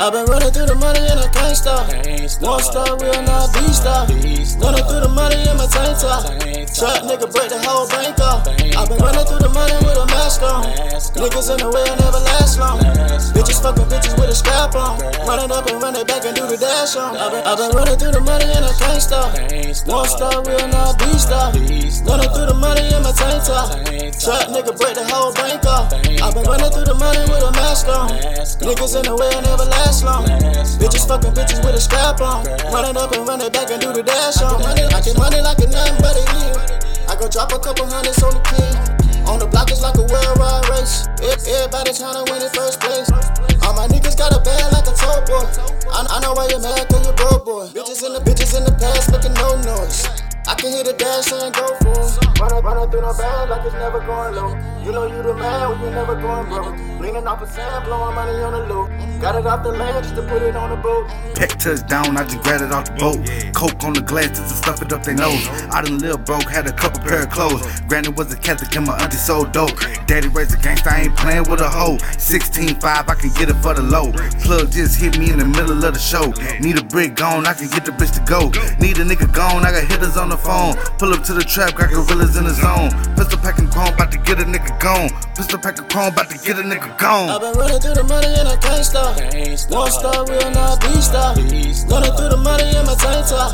I've been running through the money and I can't stop. One star will not be stopped. Running through the money in my tank top. Trap nigga break the whole bank off. I've been running through the money with a mask on. Niggas in the way never last long. Bitches fucking bitches with a strap on. Running up and running back and do the dash on. I've been, running through the money and I can't stop. One star will not be stopped. Running through the money in my tank top. Trap nigga break the whole bank off. I've been running through the money with a mask on. Niggas in the way never last long. Bitches fucking bitches with a strap on. Run it up and run it back and do the dash on. Money, I get money like a nothing but a year. I go drop a couple hundreds on the kid. On the block, it's like a worldwide race. Ev- Everybody tryna win in first place. All my niggas got a bag like a toy boy. I, I know why you're mad, cause you broke, boy. Bitches in the bitches in the past making no noise. I can hear the dash and go for it. Running, running through no bag like it's never going low. You know you the man when you never going broke. Leaning off a sand, blowing money on the low. Got it off the land just to put it on the boat. Peck touchdown, I just grabbed it off the boat. Coke on the glasses and stuff it up their nose. I done live broke, had a couple pair of clothes. Granny was a Catholic and my auntie so dope. Daddy raised a gangsta, I ain't playing with a hoe. 16.5, I can get it for the low. Plug just hit me in the middle of the show. Need a brick gone, I can get the bitch to go. Need a nigga gone, I got hitters on the phone. Pull up to the trap, got gorillas in the zone. Pistol packing chrome, about to get a nigga gone. Pistol packing chrome, about to get a nigga gone. I've been running through the money and I can't stop. One star will not be stopped. Running through the money in my tank top.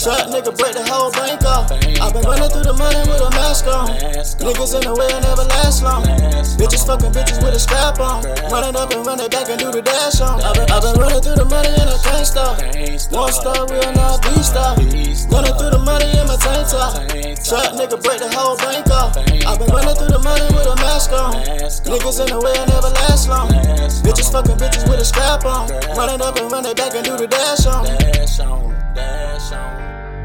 Trap nigga break the whole bank off. I've been running through the money with a mask on. Niggas in the way I never last long. Bitches fucking bitches with a strap on. Run it up and run it back and do the dash on. I've been, I've been running through the money and I can't stop. One star will not be stopped. Running through the money in my tank top. Trap nigga break the whole bank off. I've been running through mask on. Niggas in the way I never last long. Bitches fucking bitches with a strap on. Run it up and run it back and do the dash on. Dash on, dash on.